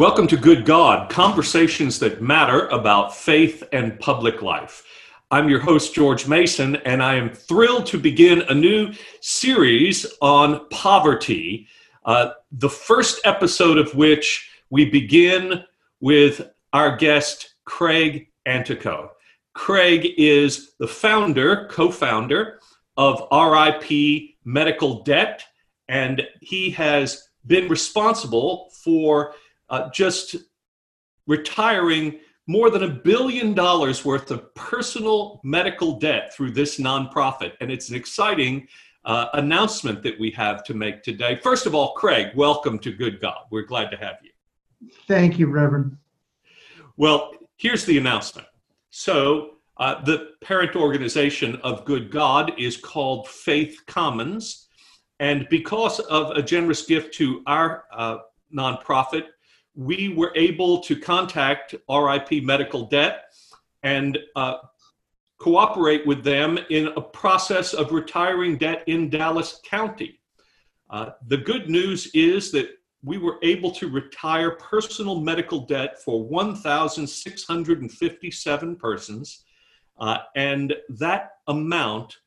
Welcome to Good God, conversations that matter about faith and public life. I'm your host, George Mason, and I am thrilled to begin a new series on poverty, uh, the first episode of which we begin with our guest, Craig Antico. Craig is the founder, co founder of RIP Medical Debt, and he has been responsible for uh, just retiring more than a billion dollars worth of personal medical debt through this nonprofit. And it's an exciting uh, announcement that we have to make today. First of all, Craig, welcome to Good God. We're glad to have you. Thank you, Reverend. Well, here's the announcement. So, uh, the parent organization of Good God is called Faith Commons. And because of a generous gift to our uh, nonprofit, we were able to contact RIP Medical Debt and uh, cooperate with them in a process of retiring debt in Dallas County. Uh, the good news is that we were able to retire personal medical debt for 1,657 persons, uh, and that amount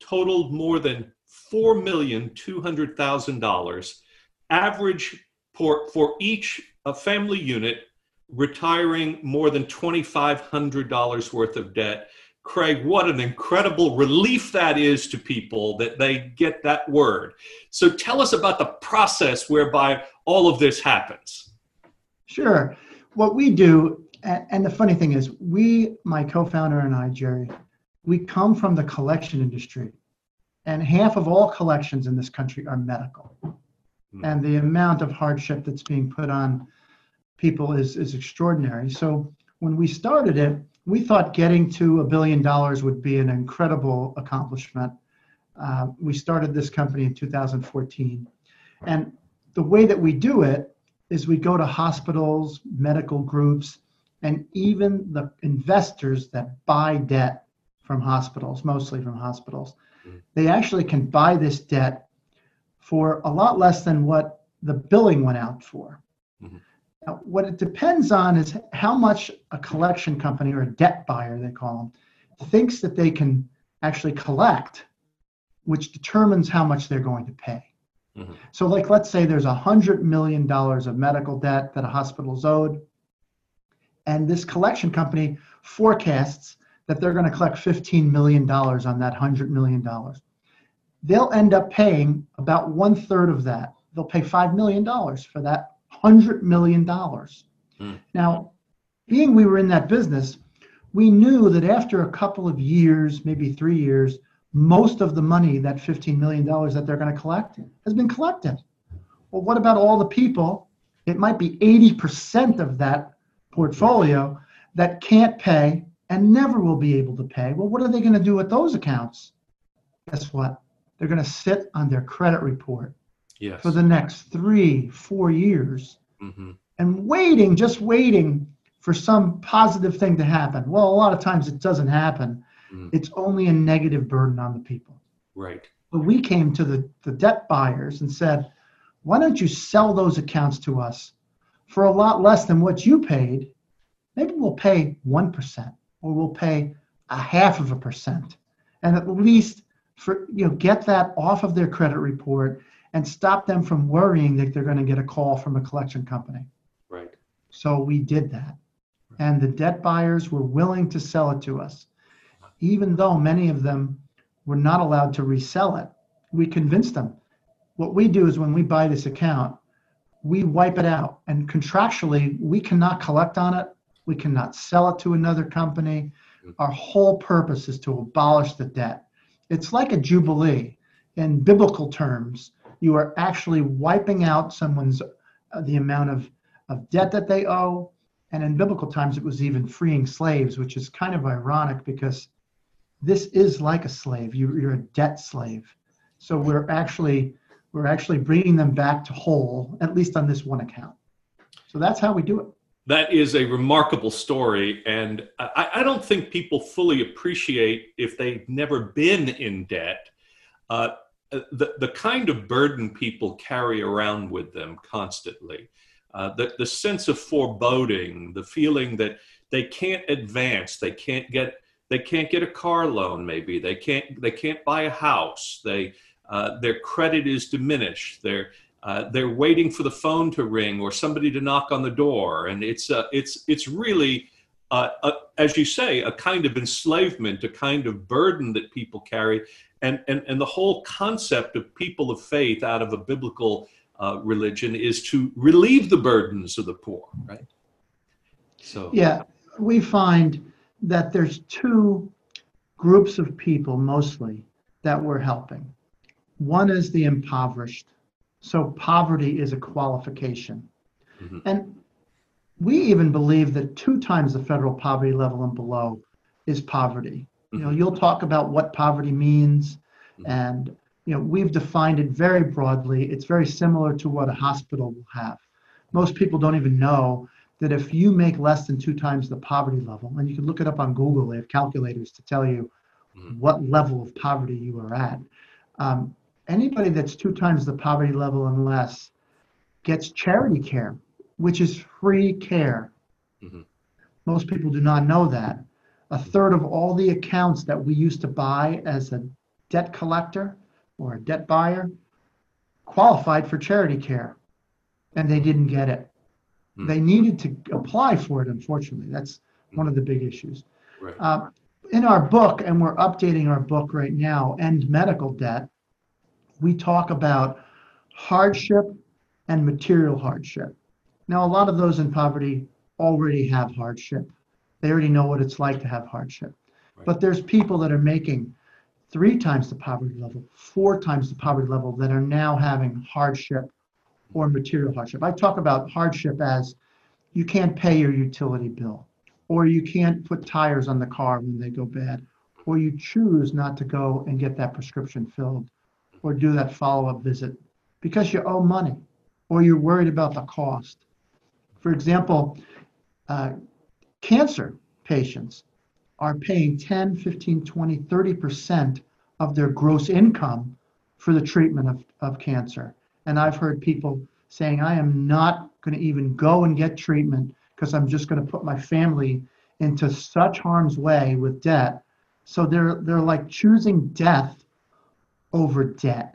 totaled more than $4,200,000. Average for, for each uh, family unit retiring more than $2,500 worth of debt. Craig, what an incredible relief that is to people that they get that word. So tell us about the process whereby all of this happens. Sure. What we do, and the funny thing is, we, my co founder and I, Jerry, we come from the collection industry. And half of all collections in this country are medical. Mm. And the amount of hardship that's being put on people is, is extraordinary. So when we started it, we thought getting to a billion dollars would be an incredible accomplishment. Uh, we started this company in 2014. And the way that we do it is we go to hospitals, medical groups, and even the investors that buy debt from hospitals, mostly from hospitals, mm-hmm. they actually can buy this debt for a lot less than what the billing went out for. Mm-hmm. Now, what it depends on is how much a collection company or a debt buyer, they call them, thinks that they can actually collect, which determines how much they're going to pay. Mm-hmm. So, like, let's say there's a $100 million of medical debt that a hospital is owed, and this collection company forecasts that they're going to collect $15 million on that $100 million. They'll end up paying about one third of that. They'll pay $5 million for that $100 million. Mm. Now, being we were in that business, we knew that after a couple of years, maybe three years, most of the money, that $15 million that they're going to collect, has been collected. Well, what about all the people? It might be 80% of that portfolio that can't pay and never will be able to pay. Well, what are they going to do with those accounts? Guess what? They're going to sit on their credit report yes. for the next three, four years, mm-hmm. and waiting, just waiting for some positive thing to happen. Well, a lot of times it doesn't happen. Mm-hmm. It's only a negative burden on the people. Right. But we came to the, the debt buyers and said, why don't you sell those accounts to us for a lot less than what you paid? Maybe we'll pay 1% or we'll pay a half of a percent. And at least for you know get that off of their credit report and stop them from worrying that they're going to get a call from a collection company. Right. So we did that. And the debt buyers were willing to sell it to us, even though many of them were not allowed to resell it. We convinced them. What we do is when we buy this account, we wipe it out. And contractually, we cannot collect on it. We cannot sell it to another company. Mm. Our whole purpose is to abolish the debt. It's like a jubilee. In biblical terms you are actually wiping out someone's uh, the amount of, of debt that they owe. And in biblical times it was even freeing slaves which is kind of ironic because this is like a slave. You, you're a debt slave. So we're actually we're actually bringing them back to whole at least on this one account. So that's how we do it that is a remarkable story and I, I don't think people fully appreciate if they've never been in debt. Uh, the, the kind of burden people carry around with them constantly. uh, the, the sense of foreboding, the feeling that they can't advance, they can't get they can't get a car loan, maybe. They can't they can't buy a house, they uh, their credit is diminished, uh, they're waiting for the phone to ring or somebody to knock on the door, and it's uh, it's it's really uh, a, as you say, a kind of enslavement, a kind of burden that people carry, and and and the whole concept of people of faith out of a biblical uh, religion is to relieve the burdens of the poor, right? So yeah, we find that there's two groups of people mostly that we're helping. One is the impoverished. So poverty is a qualification. Mm-hmm. And we even believe that two times the federal poverty level and below is poverty. Mm-hmm. You know, mm-hmm. you'll talk about what poverty means mm-hmm. and you know, we've defined it very broadly. It's very similar to what a hospital will have. Most people don't even know that if you make less than two times the poverty level, and you can look it up on Google, they have calculators to tell you mm-hmm. what level of poverty you are at. Um, anybody that's two times the poverty level and less gets charity care, which is free care. Mm-hmm. Most people do not know that. A third of all the accounts that we used to buy as a debt collector or a debt buyer qualified for charity care and they didn't get it. Hmm. They needed to apply for it, unfortunately. That's one of the big issues. Right. Uh, in our book, and we're updating our book right now, End Medical Debt, we talk about hardship and material hardship. Now, a lot of those in poverty already have hardship. They already know what it's like to have hardship. Right. But there's people that are making three times the poverty level, four times the poverty level that are now having hardship or material hardship. I talk about hardship as you can't pay your utility bill, or you can't put tires on the car when they go bad, or you choose not to go and get that prescription filled or do that follow up visit because you owe money or you're worried about the cost. For example, uh, cancer patients are paying 10, 15, 20, 30% of their gross income for the treatment of, of cancer. And I've heard people saying, I am not going to even go and get treatment because I'm just going to put my family into such harm's way with debt. So they're they're like choosing death over debt.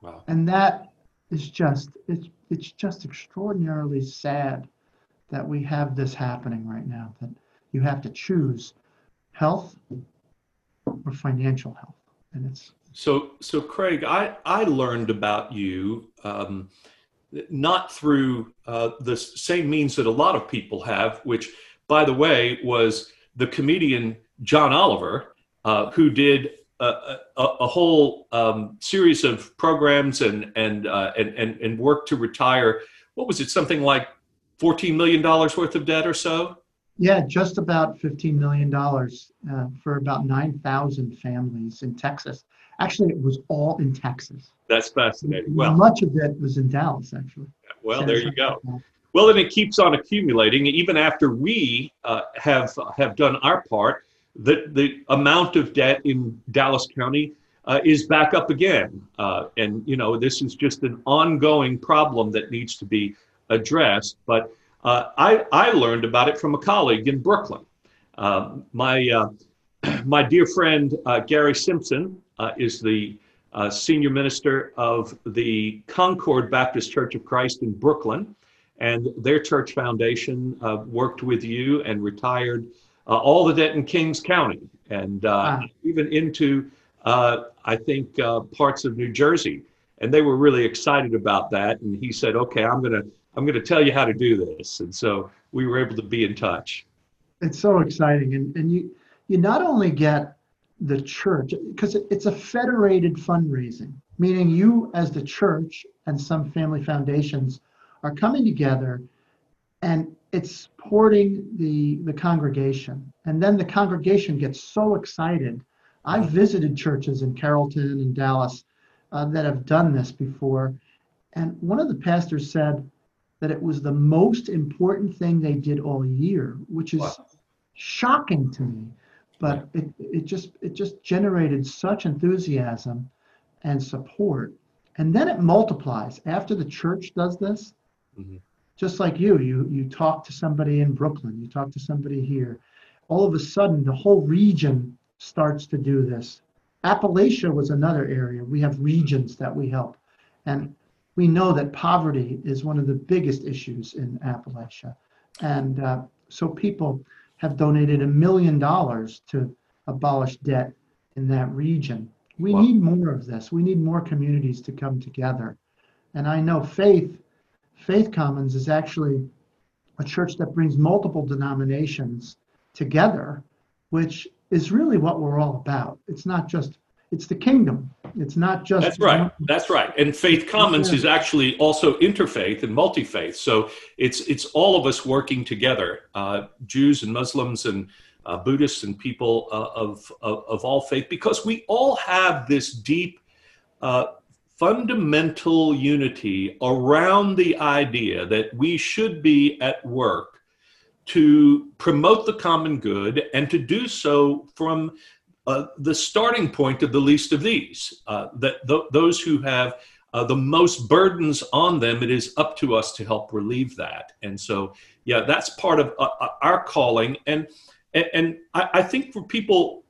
Wow. And that is just it's it's just extraordinarily sad that we have this happening right now that you have to choose health or financial health, and it's so so Craig. I I learned about you. Um, not through uh, the same means that a lot of people have, which, by the way, was the comedian John Oliver, uh, who did a, a, a whole um, series of programs and and, uh, and and and work to retire. What was it? Something like fourteen million dollars worth of debt or so. Yeah, just about $15 million uh, for about 9,000 families in Texas. Actually, it was all in Texas. That's fascinating. Well, much of it was in Dallas, actually. Well, there you go. Well, and it keeps on accumulating. Even after we uh, have have done our part, the the amount of debt in Dallas County uh, is back up again. Uh, and you know, this is just an ongoing problem that needs to be addressed. But uh, I, I learned about it from a colleague in Brooklyn. Uh, my, uh, my dear friend uh, Gary Simpson uh, is the senior minister of the Concord Baptist Church of Christ in Brooklyn. And their church foundation worked with you and retired Uh, all the debt in Kings County and uh, wow. even into, uh, I think, parts of New Jersey. And they were really excited about that. And he said, okay, I'm going to I'm going to tell you how to do this. And so we were able to be in touch. It's so exciting. And, and you, you not only get the church, because it's a federated fundraising, meaning you as the church and some family foundations are coming together and it's supporting the, the congregation. And then the congregation gets so excited. I've visited churches in Carrollton and Dallas uh, that have done this before. And one of the pastors said, that it was the most important thing they did all year, which is wow. shocking to me. But it, it just it just generated such enthusiasm and support. And then it multiplies. After the church does this, mm-hmm. Just like you, you you talk to somebody in Brooklyn, you talk to somebody here. All of a sudden, the whole region starts to do this. Appalachia was another area. We have regions that we help, and we know that poverty is one of the biggest issues in Appalachia, and uh, so people have donated a million dollars to abolish debt in that region. We Wow. need more of this. We need more communities to come together. And I know Faith, Faith Commons is actually a church that brings multiple denominations together, which is really what we're all about. It's not just, it's the kingdom. It's not just. That's right. That's right. And Faith Commons Yeah. is actually also interfaith and multi-faith. So it's it's all of us working together, uh, Jews and Muslims and uh, Buddhists and people uh, of, of of all faith, because we all have this deep, uh, fundamental unity around the idea that we should be at work to promote the common good and to do so from uh, the starting point of the least of these, uh, that th- those who have uh, the most burdens on them, it is up to us to help relieve that. And so, yeah, that's part of uh, uh, our calling. And and, and I, I think for people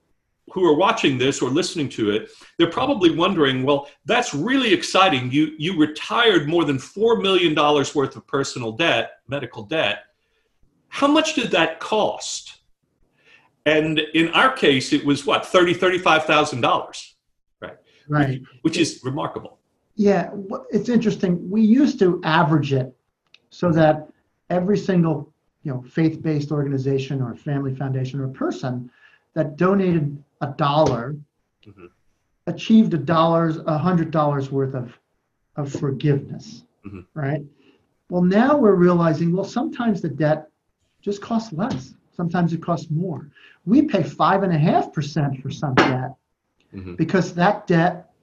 who are watching this or listening to it, they're probably wondering, well, that's really exciting. You you retired more than four million dollars worth of personal debt, medical debt. How much did that cost? And in our case, it was what thirty thirty-five thousand dollars, Right. Right. Which is remarkable. Yeah, it's interesting. We used to average it so that every single, you know, faith-based organization or family foundation or person that donated a dollar Mhm. achieved a dollars, a hundred dollars worth of of forgiveness, Mhm. right? Well, now we're realizing, well, sometimes the debt just costs less. Sometimes it costs more. We pay five and a half percent for some debt Mhm. because that debt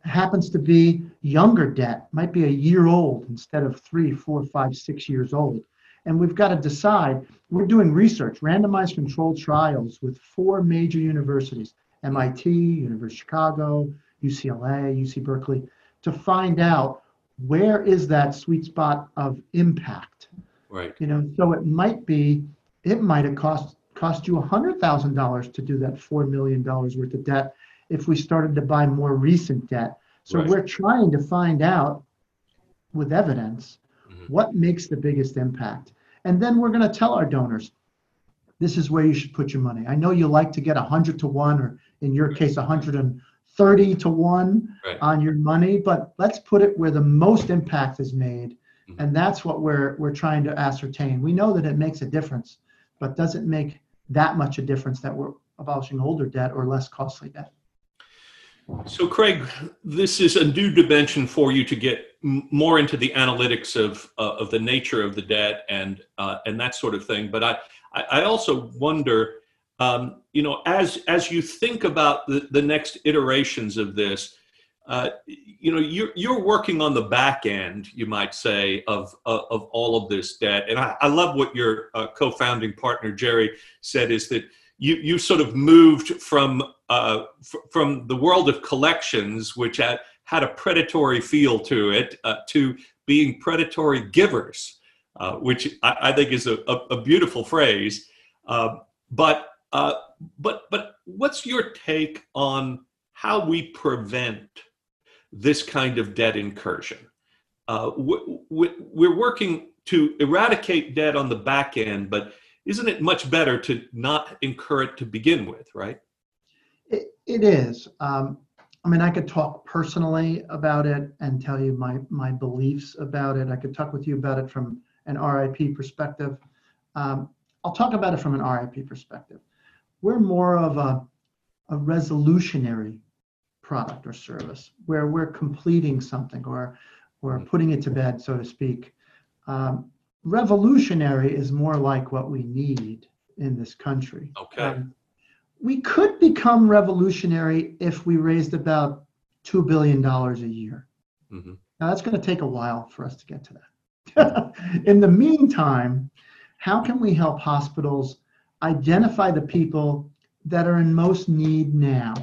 happens to be younger debt, might be a year old instead of three, four, five, six years old. And we've got to decide. We're doing research, randomized controlled trials with four major universities MIT, University of Chicago, UCLA, UC Berkeley to find out where is that sweet spot of impact. Right. You know, so it might be, it might have cost cost you $100,000 to do that $4 million worth of debt if we started to buy more recent debt. So Right. we're trying to find out with evidence Mhm. what makes the biggest impact. And then we're going to tell our donors this is where you should put your money. I know you like to get 100 to 1 or in your case 130 to 1 Right. on your money, but let's put it where the most impact is made. Mhm. And that's what we're we're trying to ascertain. We know that it makes a difference, but does it make that much a difference that we're abolishing older debt or less costly debt? So, Craig, this is a new dimension for you to get more into the analytics of uh, of the nature of the debt and uh, and that sort of thing. But I I also wonder, um, you know, as as you think about the, the next iterations of this, uh, you know, you're you're working on the back end, you might say, of of, of all of this debt. And I, I love what your uh, co-founding partner Jerry said is that you you sort of moved from uh, f- from the world of collections, which had had a predatory feel to it, uh, to being predatory givers, uh, which I, I think is a, a, a beautiful phrase. Uh, but uh, but but what's your take on how we prevent this kind of debt incursion? Uh, w- w- we're working to eradicate debt on the back end, but isn't it much better to not incur it to begin with, right? It, it is. Um, I mean, I could talk personally about it and tell you my, my beliefs about it. I could talk with you about it from an RIP perspective. Um, I'll talk about it from an RIP perspective. We're more of a, a resolutionary product or service where we're completing something or, or putting it to bed, so to speak. Um, revolutionary is more like what we need in this country. Okay. Um, we could become revolutionary if we raised about $2 billion a year. Mhm. Now, that's going to take a while for us to get to that. in the meantime, how can we help hospitals identify the people that are in most need now?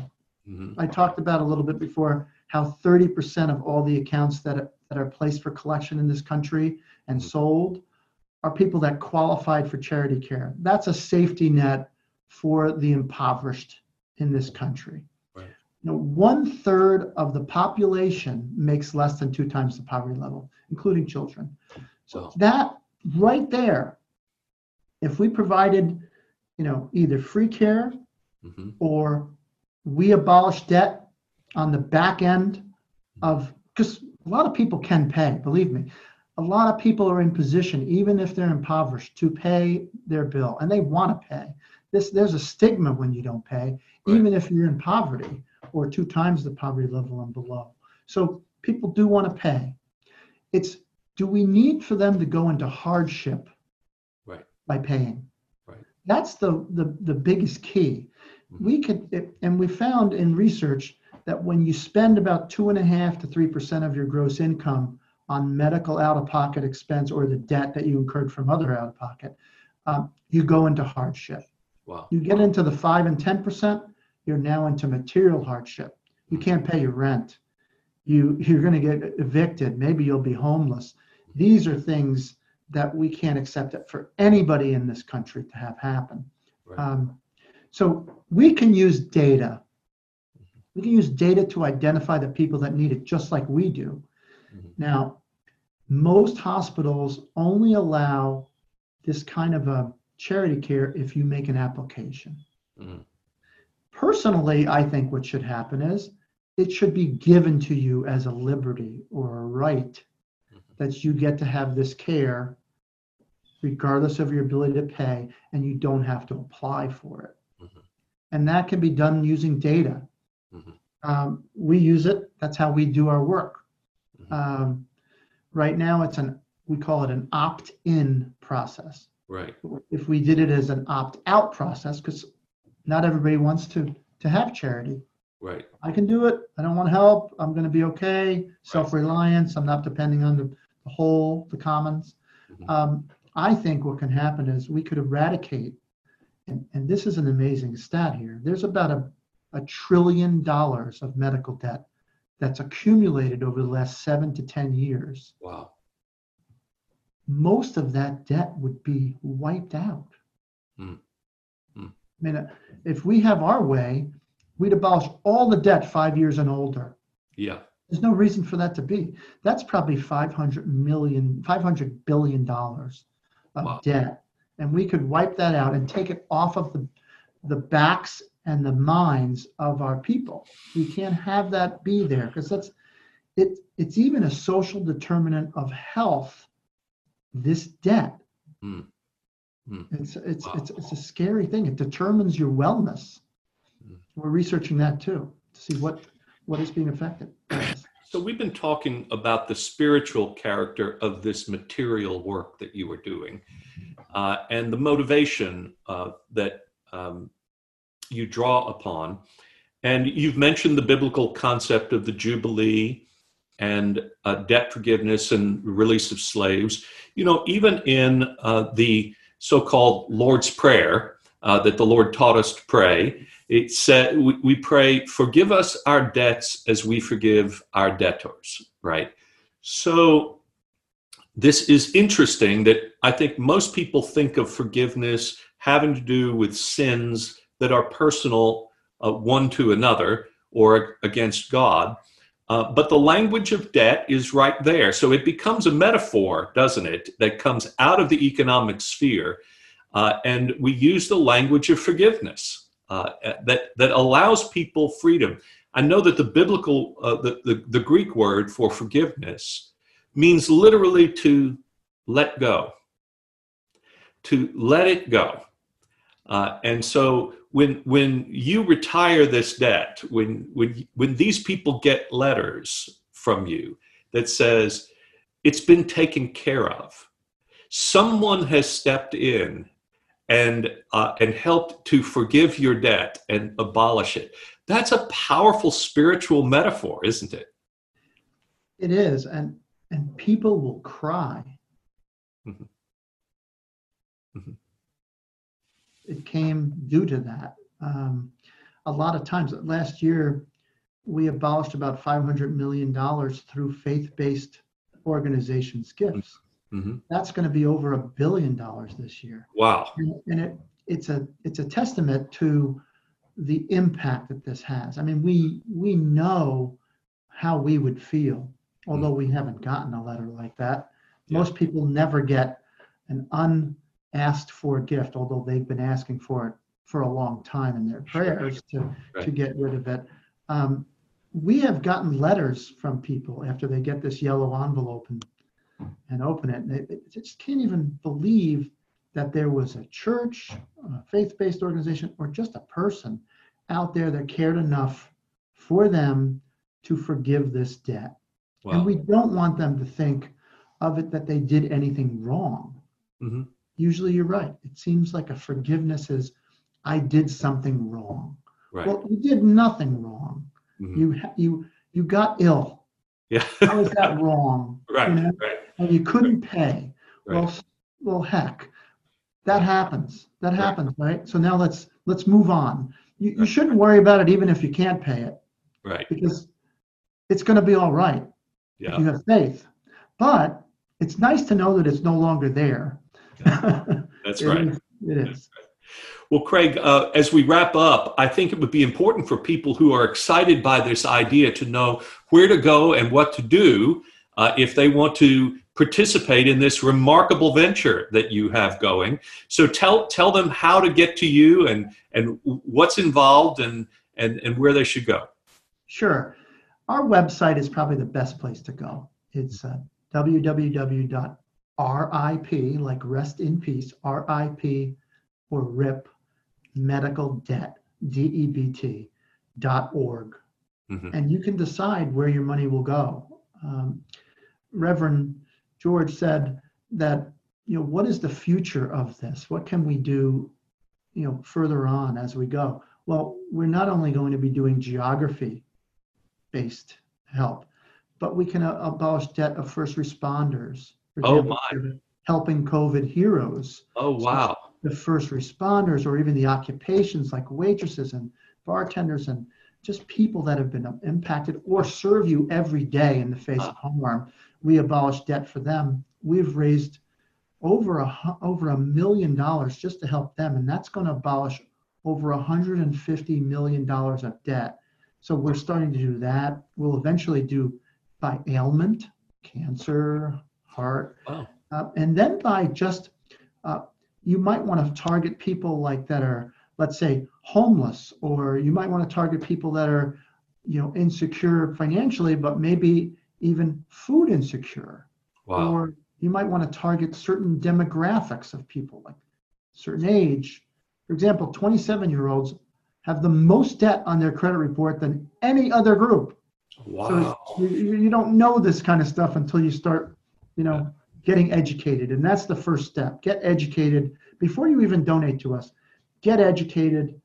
Mhm. I talked about a little bit before how 30% of all the accounts that that are placed for collection in this country and Mhm. sold are people that qualified for charity care. That's a safety net for the impoverished in this country. Right. You know, one third of the population makes less than two times the poverty level, including children. So Wow. that right there, if we provided, you know, either free care Mhm. or we abolish debt on the back end of because a lot of people can pay believe me a lot of people are in position even if they're impoverished to pay their bill and they want to pay this there's a stigma when you don't pay Right. even if you're in poverty or two times the poverty level and below so people do want to pay it's do we need for them to go into hardship Right. by paying Right. that's the the, the biggest key Mhm. we could it- and we found in research that when you spend about two and a half to three percent of your gross income on medical out-of-pocket expense or the debt that you incurred from other out-of-pocket um, you go into hardship Wow. you get into the five and ten percent you're now into material hardship you can't pay your rent you you're going to get evicted maybe you'll be homeless these are things that we can't accept it for anybody in this country to have happen Right. um, so we can use data. We can use data to identify the people that need it, just like we do. Mhm. Now, most hospitals only allow this kind of a charity care if you make an application. Mhm. Personally, I think what should happen is it should be given to you as a liberty or a right that you get to have this care regardless of your ability to pay and you don't have to apply for it. Mhm. And that can be done using data. Mhm. Um, we use it, that's how we do our work. Mhm. Um, right now, it's an we call it an opt in process. Right. If we did it as an opt out process, because not everybody wants to, to have charity. Right. I can do it. I don't want help. I'm going to be okay. Self reliance. I'm not depending on the, the whole, the commons. Mhm. Um, I think what can happen is we could eradicate, and, and this is an amazing stat here. There's about a, a trillion dollars of medical debt that's accumulated over the last seven to 10 years. Wow. Most of that debt would be wiped out. Mm. Mm. I mean, uh, if we have our way, we'd abolish all the debt five years and older. Yeah. There's no reason for that to be. That's probably 500 million, 500 billion dollars of Wow. debt. And we could wipe that out and take it off of the, the backs and the minds of our people. We can't have that be there because that's it, it's even a social determinant of health, this debt. Mm. Mm. It's, it's, Wow. it's, it's a scary thing. It determines your wellness. Mm. We're researching that too, to see what, what is being affected. So we've been talking about the spiritual character of this material work that you were doing, uh, and the motivation uh, that um, you draw upon. And you've mentioned the biblical concept of the Jubilee and uh, debt forgiveness and release of slaves. You know, even in uh, the so-called Lord's Prayer uh, that the Lord taught us to pray, it said we, we pray forgive us our debts as we forgive our debtors right so this is interesting that i think most people think of forgiveness having to do with sins that are personal uh, one to another or against god uh, but the language of debt is right there so it becomes a metaphor doesn't it that comes out of the economic sphere uh, and we use the language of forgiveness uh, that that allows people freedom. I know that the biblical, uh, the, the the Greek word for forgiveness means literally to let go, to let it go. Uh, and so when when you retire this debt, when when when these people get letters from you that says it's been taken care of, someone has stepped in and uh, and helped to forgive your debt and abolish it. That's a powerful spiritual metaphor, isn't it? It is, and and people will cry. Mhm. Mhm. It came due to that. Um, a lot of times, last year, we abolished about five hundred million dollars through faith-based organization's gifts. Mm-hmm. That's going to be over a billion dollars this year. Wow! And, and it it's a it's a testament to the impact that this has. I mean, we we know how we would feel, although we haven't gotten a letter like that. Yeah. Most people never get an unasked for a gift, although they've been asking for it for a long time in their prayers to right. to get rid of it. Um, we have gotten letters from people after they get this yellow envelope and and open it, and they, they just can't even believe that there was a church, a faith-based organization, or just a person out there that cared enough for them to forgive this debt. Wow. And we don't want them to think of it that they did anything wrong. Mm-hmm. Usually you're right. It seems like a forgiveness is, I did something wrong. Right. Well, you did nothing wrong. Mm-hmm. You you you got ill. Yeah. How is that wrong? Right. You know? Right. And you couldn't pay. Right. Well, well, heck, that happens. That happens, right? So now let's let's move on. You, you shouldn't worry about it even if you can't pay it. Right. Because it's going to be all right yeah. if you have faith. But it's nice to know that it's no longer there. That's right. Is, it is. Well, Craig, uh, as we wrap up, I think it would be important for people who are excited by this idea to know where to go and what to do uh, if they want to participate in this remarkable venture that you have going. So tell tell them how to get to you and and what's involved and and and where they should go. Sure, our website is probably the best place to go. It's uh, www.rip like rest in peace rip or rip medical debt d-e-b-t dot org. Mm-hmm. and you can decide where your money will go. Um, reverend george said that you know what is the future of this? What can we do you know further on as we go? Well we're not only going to be doing geography based help but we can abolish debt of first responders oh my helping covid heroes oh wow so the first responders or even the occupations like waitresses and bartenders and just people that have been impacted or serve you every day in the face of harm. We abolish debt for them. We've raised over a over a million dollars just to help them, and that's going to abolish over 150 million dollars of debt. So we're starting to do that. We'll eventually do by ailment, cancer, heart, wow. uh, and then by just uh, you might want to target people like that are let's say homeless or you might want to target people that are you know insecure financially but maybe even food insecure. Wow. or you might want to target certain demographics of people like certain age. For example 27 year olds have the most debt on their credit report than any other group. Wow. so you, you don't know this kind of stuff until you start you know getting educated. And that's the first step. Get educated before you even donate to us. Get educated.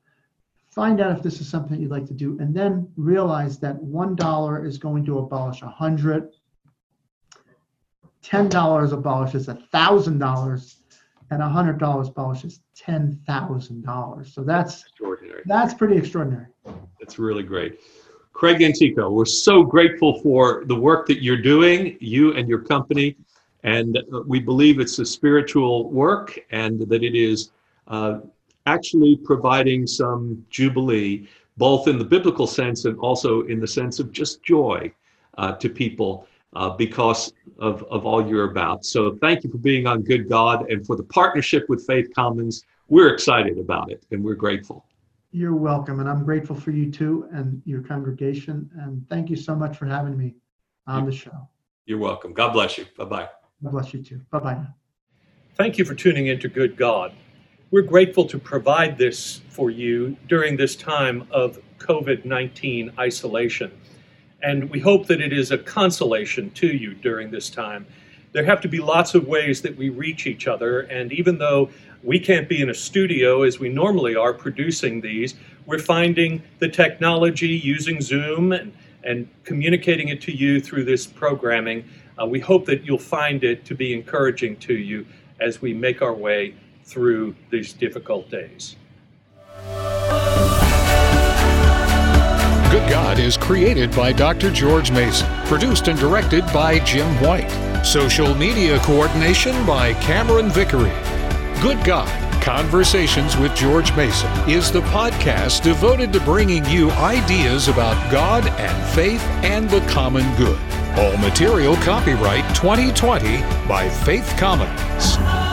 Find out if this is something you'd like to do, and then realize that one dollar is going to abolish a hundred. Ten dollars abolishes a thousand dollars, and a hundred dollars abolishes ten thousand dollars. So that's extraordinary. That's pretty extraordinary. That's really great. Craig Antico, we're so grateful for the work that you're doing, you and your company. And we believe it's a spiritual work and that it is uh, actually providing some jubilee, both in the biblical sense and also in the sense of just joy uh, to people uh, because of, of all you're about. So thank you for being on Good God and for the partnership with Faith Commons. We're excited about it and we're grateful. You're welcome. And I'm grateful for you too and your congregation. And thank you so much for having me on the show. You're welcome. God bless you. Bye bye. God bless you too. Bye bye. Thank you for tuning into Good God. We're grateful to provide this for you during this time of COVID 19 isolation. And we hope that it is a consolation to you during this time. There have to be lots of ways that we reach each other. And even though we can't be in a studio as we normally are producing these, we're finding the technology using Zoom and, and communicating it to you through this programming uh, we hope that you'll find it to be encouraging to you as we make our way through these difficult days. Good Good God is created by Dr. George Mason, produced and directed by Jim White. Social media coordination by Cameron Vickery. Good God Conversations with George Mason is the podcast devoted to bringing you ideas about God and faith and the common good. All material copyright 2020 by Faith Commons.